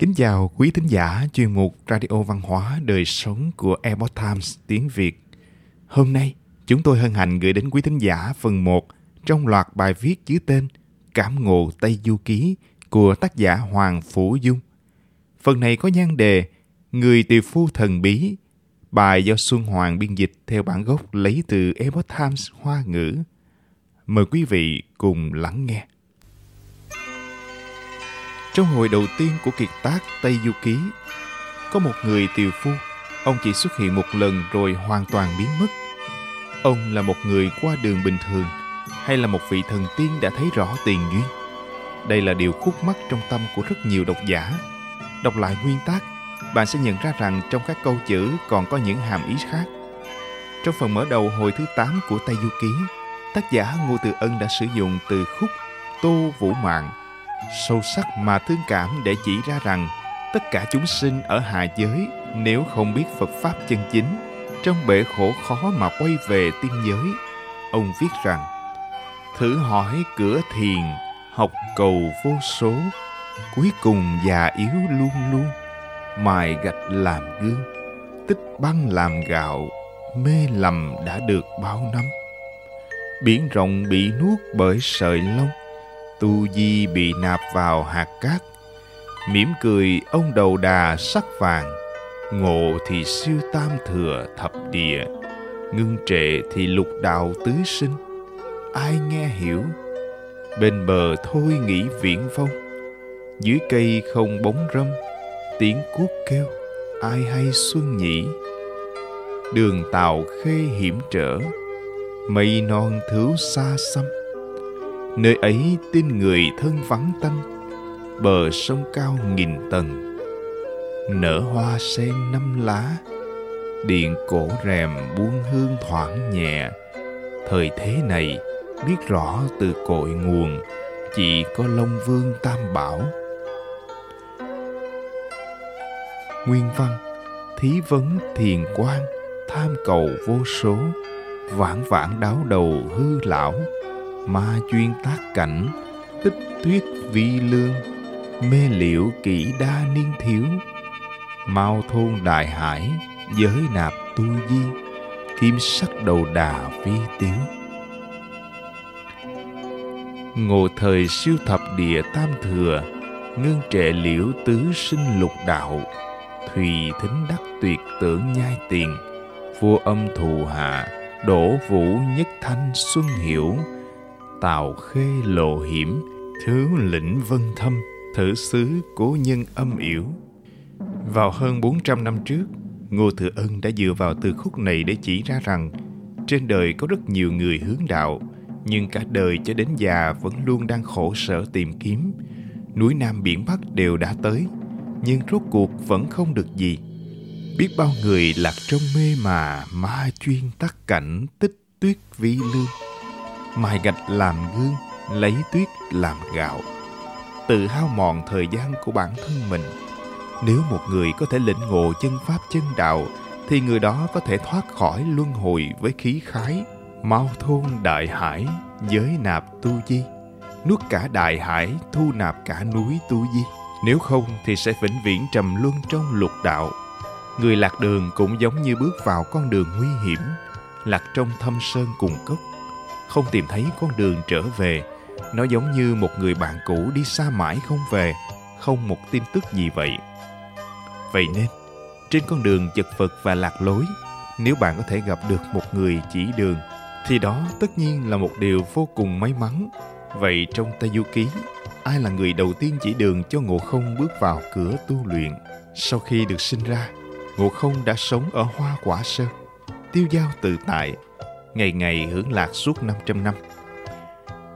Kính chào quý thính giả chuyên mục Radio Văn hóa Đời Sống của Epoch Times tiếng Việt. Hôm nay, chúng tôi hân hạnh gửi đến quý thính giả phần 1 trong loạt bài viết dưới tên Cảm ngộ Tây Du Ký của tác giả Hoàng Phủ Dung. Phần này có nhan đề Người tiều phu thần bí, bài do Xuân Hoàng biên dịch theo bản gốc lấy từ Epoch Times Hoa ngữ. Mời quý vị cùng lắng nghe. Trong hồi đầu tiên của kiệt tác Tây Du Ký, có một người tiều phu. Ông chỉ xuất hiện một lần rồi hoàn toàn biến mất. Ông là một người qua đường bình thường hay là một vị thần tiên đã thấy rõ tiền duyên. Đây là điều khúc mắc trong tâm của rất nhiều độc giả. Đọc lại nguyên tác, bạn sẽ nhận ra rằng trong các câu chữ còn có những hàm ý khác. Trong phần mở đầu hồi thứ 8 của Tây Du Ký, tác giả Ngô Từ Ân đã sử dụng từ khúc Tô Vũ Mạng sâu sắc mà thương cảm để chỉ ra rằng tất cả chúng sinh ở hạ giới nếu không biết Phật Pháp chân chính, trong bể khổ khó mà quay về tiên giới. Ông viết rằng, thử hỏi cửa thiền, học cầu vô số, cuối cùng già yếu luôn luôn, mài gạch làm gương, tích băng làm gạo, mê lầm đã được bao năm. Biển rộng bị nuốt bởi sợi lông, tu di bị nạp vào hạt cát. Mỉm cười, ông đầu đà sắc vàng. Ngộ thì siêu tam thừa thập địa. Ngưng trệ thì lục đạo tứ sinh. Ai nghe hiểu? Bên bờ thôi nghĩ viễn vông. Dưới cây không bóng râm. Tiếng cuốc kêu, ai hay xuân nhỉ? Đường tàu khê hiểm trở. Mây non thứu xa xăm nơi ấy tin người thân vắng tanh, bờ sông cao nghìn tầng. Nở hoa sen năm lá, điện cổ rèm buông hương thoảng nhẹ. Thời thế này, biết rõ từ cội nguồn, chỉ có long vương tam bảo. Nguyên văn, thí vấn thiền quan tham cầu vô số vãn vãn đáo đầu hư lão ma chuyên tác cảnh, tích tuyết vi lương, mê liệu kỹ đa niên thiếu. Mau thôn đại hải, giới nạp tu di, kim sắc đầu đà phi tiếu ngộ thời siêu thập địa tam thừa, ngưng trệ liễu tứ sinh lục đạo. Thùy thính đắc tuyệt tưởng nhai tiền, vua âm thù hạ, đổ vũ nhất thanh xuân hiểu tào khê lộ hiểm, thứ lĩnh vân thâm, thử xứ cố nhân âm yểu. Vào hơn 400 năm trước, Ngô Thừa Ân đã dựa vào từ khúc này để chỉ ra rằng, trên đời có rất nhiều người hướng đạo, nhưng cả đời cho đến già vẫn luôn đang khổ sở tìm kiếm. Núi Nam biển Bắc đều đã tới, nhưng rốt cuộc vẫn không được gì. Biết bao người lạc trong mê mà ma chuyên tắc cảnh tích tuyết vi lương mài gạch làm gương, lấy tuyết làm gạo. Tự hao mòn thời gian của bản thân mình. Nếu một người có thể lĩnh ngộ chân pháp chân đạo, thì người đó có thể thoát khỏi luân hồi với khí khái, mau thôn đại hải, giới nạp tu di. Nuốt cả đại hải, thu nạp cả núi tu di. Nếu không thì sẽ vĩnh viễn trầm luân trong lục đạo. Người lạc đường cũng giống như bước vào con đường nguy hiểm, lạc trong thâm sơn cùng cốc không tìm thấy con đường trở về. Nó giống như một người bạn cũ đi xa mãi không về, không một tin tức gì vậy. Vậy nên, trên con đường chật vật và lạc lối, nếu bạn có thể gặp được một người chỉ đường, thì đó tất nhiên là một điều vô cùng may mắn. Vậy trong tây du ký ai là người đầu tiên chỉ đường cho ngộ không bước vào cửa tu luyện? Sau khi được sinh ra, ngộ không đã sống ở hoa quả sơn, tiêu dao tự tại ngày ngày hưởng lạc suốt 500 năm.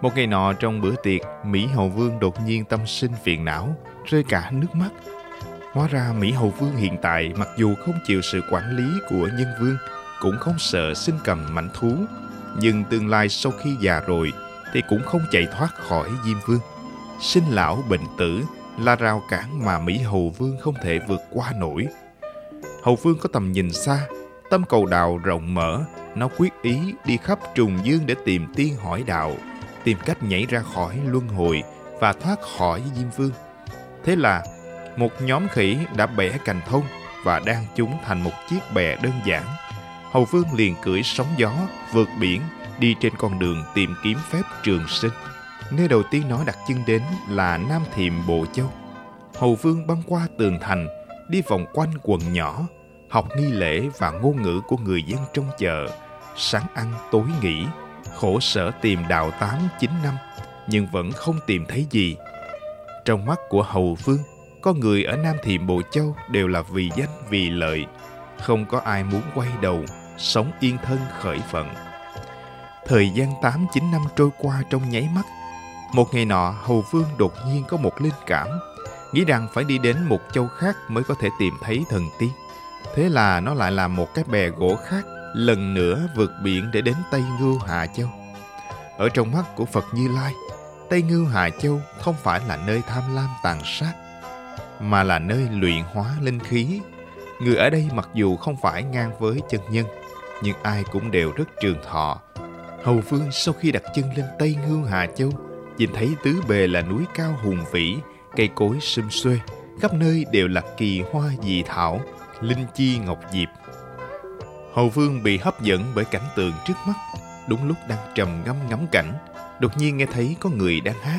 Một ngày nọ trong bữa tiệc, Mỹ Hầu Vương đột nhiên tâm sinh phiền não, rơi cả nước mắt. Hóa ra Mỹ Hầu Vương hiện tại mặc dù không chịu sự quản lý của nhân vương, cũng không sợ sinh cầm mảnh thú, nhưng tương lai sau khi già rồi thì cũng không chạy thoát khỏi Diêm Vương. Sinh lão bệnh tử là rào cản mà Mỹ Hầu Vương không thể vượt qua nổi. Hầu Vương có tầm nhìn xa, tâm cầu đạo rộng mở, nó quyết ý đi khắp trùng dương để tìm tiên hỏi đạo, tìm cách nhảy ra khỏi luân hồi và thoát khỏi Diêm Vương. Thế là một nhóm khỉ đã bẻ cành thông và đang chúng thành một chiếc bè đơn giản. Hầu Vương liền cưỡi sóng gió, vượt biển, đi trên con đường tìm kiếm phép trường sinh. Nơi đầu tiên nó đặt chân đến là Nam Thiềm Bộ Châu. Hầu Vương băng qua tường thành, đi vòng quanh quần nhỏ, học nghi lễ và ngôn ngữ của người dân trong chợ, sáng ăn tối nghỉ, khổ sở tìm đào tám chín năm, nhưng vẫn không tìm thấy gì. Trong mắt của Hầu Vương, có người ở Nam Thiềm Bộ Châu đều là vì danh vì lợi, không có ai muốn quay đầu, sống yên thân khởi phận. Thời gian tám chín năm trôi qua trong nháy mắt, một ngày nọ Hầu Vương đột nhiên có một linh cảm, nghĩ rằng phải đi đến một châu khác mới có thể tìm thấy thần tiên. Thế là nó lại làm một cái bè gỗ khác, lần nữa vượt biển để đến Tây Ngưu hà Châu. Ở trong mắt của Phật Như Lai, Tây Ngưu hà Châu không phải là nơi tham lam tàn sát, mà là nơi luyện hóa linh khí. Người ở đây mặc dù không phải ngang với chân nhân, nhưng ai cũng đều rất trường thọ. Hầu Vương sau khi đặt chân lên Tây Ngưu hà Châu, nhìn thấy tứ bề là núi cao hùng vĩ, cây cối sum xuê, khắp nơi đều là kỳ hoa dị thảo, linh chi ngọc diệp. Hầu Vương bị hấp dẫn bởi cảnh tượng trước mắt, đúng lúc đang trầm ngâm ngắm cảnh, đột nhiên nghe thấy có người đang hát.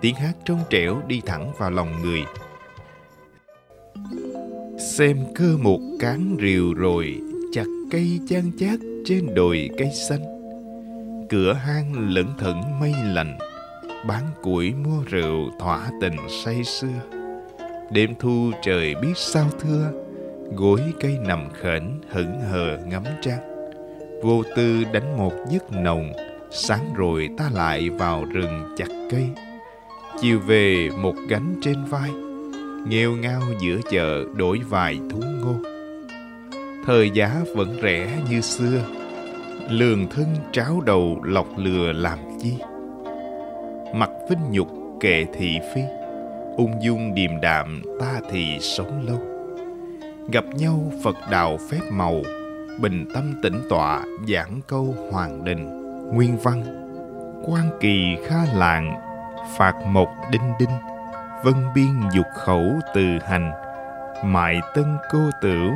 Tiếng hát trong trẻo đi thẳng vào lòng người. Xem cơ một cán rìu rồi, chặt cây chan chát trên đồi cây xanh. Cửa hang lững thững mây lạnh, bán củi mua rượu thỏa tình say sưa. Đêm thu trời biết sao thưa, gối cây nằm khển hững hờ ngắm trăng. Vô tư đánh một giấc nồng, sáng rồi ta lại vào rừng chặt cây. Chiều về một gánh trên vai, nghèo ngao giữa chợ đổi vài thú ngô. Thời giá vẫn rẻ như xưa, lường thân tráo đầu lọc lừa làm chi mặt vinh nhục kệ thị phi ung dung điềm đạm ta thì sống lâu gặp nhau phật đạo phép màu, bình tâm tĩnh tọa, giảng câu hoàng đình. Nguyên văn, quan kỳ kha lạng phạt mộc đinh đinh, vân biên dục khẩu từ hành. Mại tân cô tửu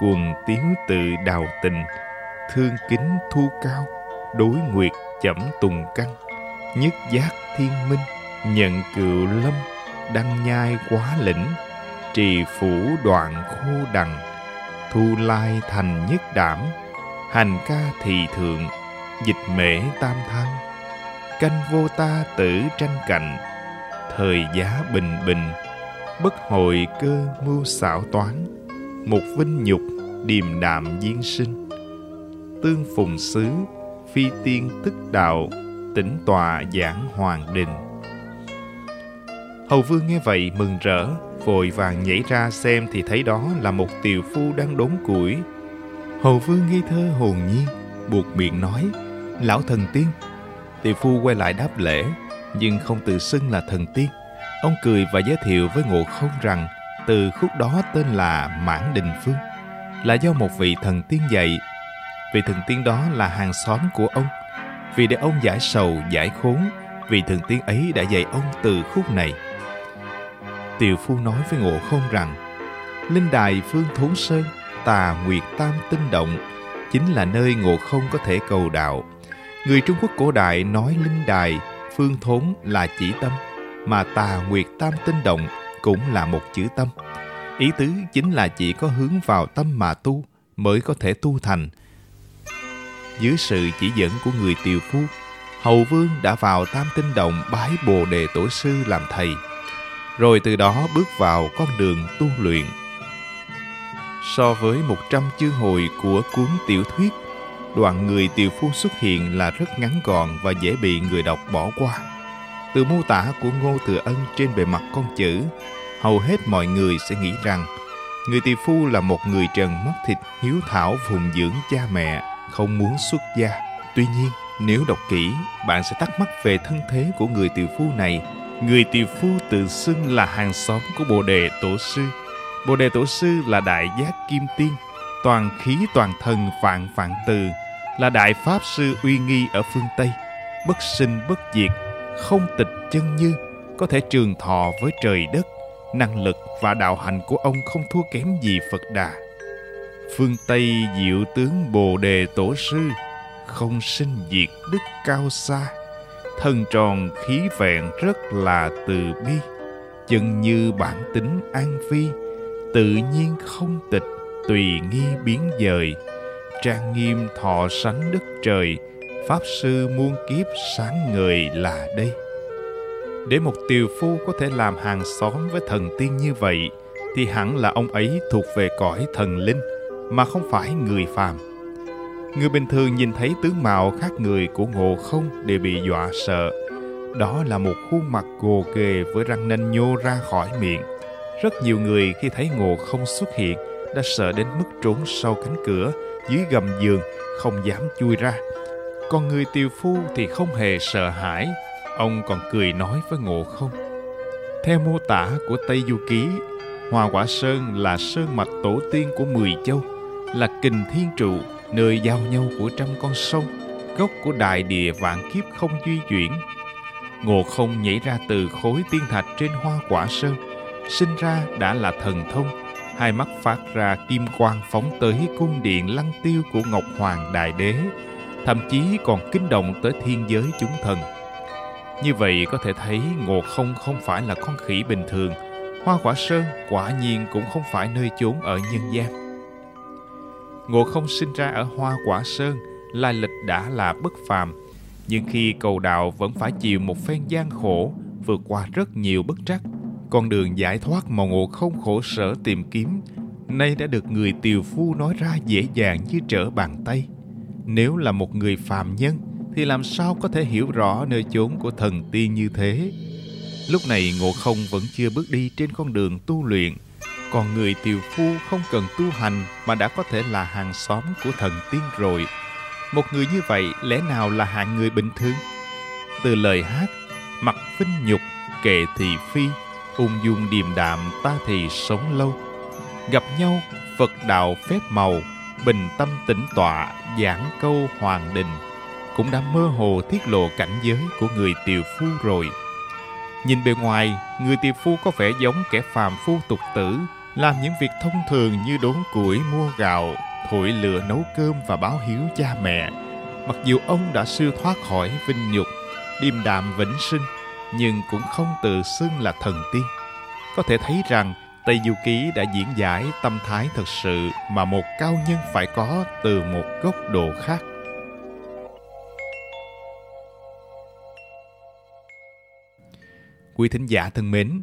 cuồng tiếng tự đào tình. Thương kính thu cao, đối nguyệt chẩm tùng canh nhất giác thiên minh, nhận cựu lâm, đăng nhai quá lĩnh trì phủ đoạn khô đằng, thu lai thành nhất đảm, hành ca thị thượng, dịch mễ tam thăng. Canh vô ta tử tranh cạnh, thời giá bình bình, bất hồi cơ mưu xảo toán, một vinh nhục điềm đạm duyên sinh. Tương phùng xứ, phi tiên tức đạo, tĩnh tòa giảng hoàng đình. Hầu vương nghe vậy mừng rỡ vội vàng nhảy ra xem thì thấy đó là một tiều phu đang đốn củi. Hầu vương nghi thơ hồn nhiên buộc miệng nói, lão thần tiên. Tiều phu quay lại đáp lễ, nhưng không tự xưng là thần tiên. Ông cười và giới thiệu với ngộ không rằng, từ khúc đó tên là mãn đình phương, là do một vị thần tiên dạy. Vị thần tiên đó là hàng xóm của ông. Vì để ông giải sầu, giải khốn, vị thần tiên ấy đã dạy ông từ khúc này tiều phu nói với ngộ không rằng, linh đài phương thốn sơn, tà nguyệt tam tinh động, chính là nơi ngộ không có thể cầu đạo. Người trung quốc cổ đại nói linh đài phương thốn là chỉ tâm, mà tà nguyệt tam tinh động cũng là một chữ tâm. Ý tứ chính là chỉ có hướng vào tâm mà tu mới có thể tu thành. Dưới sự chỉ dẫn của người tiều phu, hầu vương đã vào tam tinh động bái bồ đề tổ sư làm thầy rồi từ đó bước vào con đường tu luyện so với một trăm chương hồi của cuốn tiểu thuyết đoạn người tiều phu xuất hiện là rất ngắn gọn và dễ bị người đọc bỏ qua từ mô tả của ngô thừa ân trên bề mặt con chữ hầu hết mọi người sẽ nghĩ rằng người tiều phu là một người trần mất thịt hiếu thảo phụng dưỡng cha mẹ không muốn xuất gia. Tuy nhiên, nếu đọc kỹ, bạn sẽ thắc mắc về thân thế của người tiều phu này. Người tỳ phu tự xưng là hàng xóm của Bồ Đề Tổ Sư. Bồ Đề Tổ Sư là đại giác kim tiên, toàn khí toàn thần vạn vạn từ, là đại pháp sư uy nghi ở phương Tây, bất sinh bất diệt, không tịch chân như, có thể trường thọ với trời đất, năng lực và đạo hành của ông không thua kém gì Phật Đà. Phương Tây diệu tướng Bồ Đề Tổ Sư, không sinh diệt đức cao xa, thân tròn khí vẹn rất là từ bi, chân như bản tính an phi, tự nhiên không tịch, tùy nghi biến dời, trang nghiêm thọ sánh đức trời, pháp sư muôn kiếp sáng người là đây. Để một tiều phu có thể làm hàng xóm với thần tiên như vậy thì hẳn là ông ấy thuộc về cõi thần linh mà không phải người phàm người bình thường nhìn thấy tướng mạo khác người của ngộ không đều bị dọa sợ. Đó là một khuôn mặt gồ ghề với răng nanh nhô ra khỏi miệng. Rất nhiều người khi thấy ngộ không xuất hiện đã sợ đến mức trốn sau cánh cửa, dưới gầm giường, không dám chui ra. Còn người tiều phu thì không hề sợ hãi. Ông còn cười nói với ngộ không, theo mô tả của tây du ký hoa quả sơn là sơn mạch tổ tiên của mười châu, là kình thiên trụ nơi giao nhau của trăm con sông, gốc của đại địa vạn kiếp không duy chuyển ngộ không nhảy ra từ khối tiên thạch trên hoa quả sơn, sinh ra đã là thần thông hai mắt phát ra kim quang phóng tới cung điện lăng tiêu của ngọc hoàng đại đế, thậm chí còn kinh động tới thiên giới chúng thần như vậy có thể thấy Ngộ Không không phải là con khỉ bình thường. Hoa quả sơn quả nhiên cũng không phải nơi chốn ở nhân gian. Ngộ Không sinh ra ở Hoa quả sơn, lai lịch đã là bất phàm. Nhưng khi cầu đạo vẫn phải chịu một phen gian khổ, vượt qua rất nhiều bất trắc. Con đường giải thoát mà Ngộ Không khổ sở tìm kiếm, nay đã được người tiều phu nói ra dễ dàng như trở bàn tay. Nếu là một người phàm nhân, thì làm sao có thể hiểu rõ nơi chốn của thần tiên như thế lúc này ngộ không vẫn chưa bước đi trên con đường tu luyện còn người tiều phu không cần tu hành mà đã có thể là hàng xóm của thần tiên rồi. Một người như vậy lẽ nào là hạng người bình thường? Từ lời hát mặt vinh nhục kệ thì phi ung dung điềm đạm ta thì sống lâu. Gặp nhau phật đạo phép màu bình tâm tĩnh tọa giảng câu hoàng đình cũng đã mơ hồ tiết lộ cảnh giới của người tiều phu rồi. Nhìn bề ngoài, người tiều phu có vẻ giống kẻ phàm phu tục tử, làm những việc thông thường như đốn củi mua gạo, thổi lửa nấu cơm và báo hiếu cha mẹ. Mặc dù ông đã siêu thoát khỏi vinh nhục, điềm đạm vĩnh sinh, nhưng cũng không tự xưng là thần tiên. Có thể thấy rằng Tây Du Ký đã diễn giải tâm thái thật sự mà một cao nhân phải có từ một góc độ khác. Quý thính giả thân mến,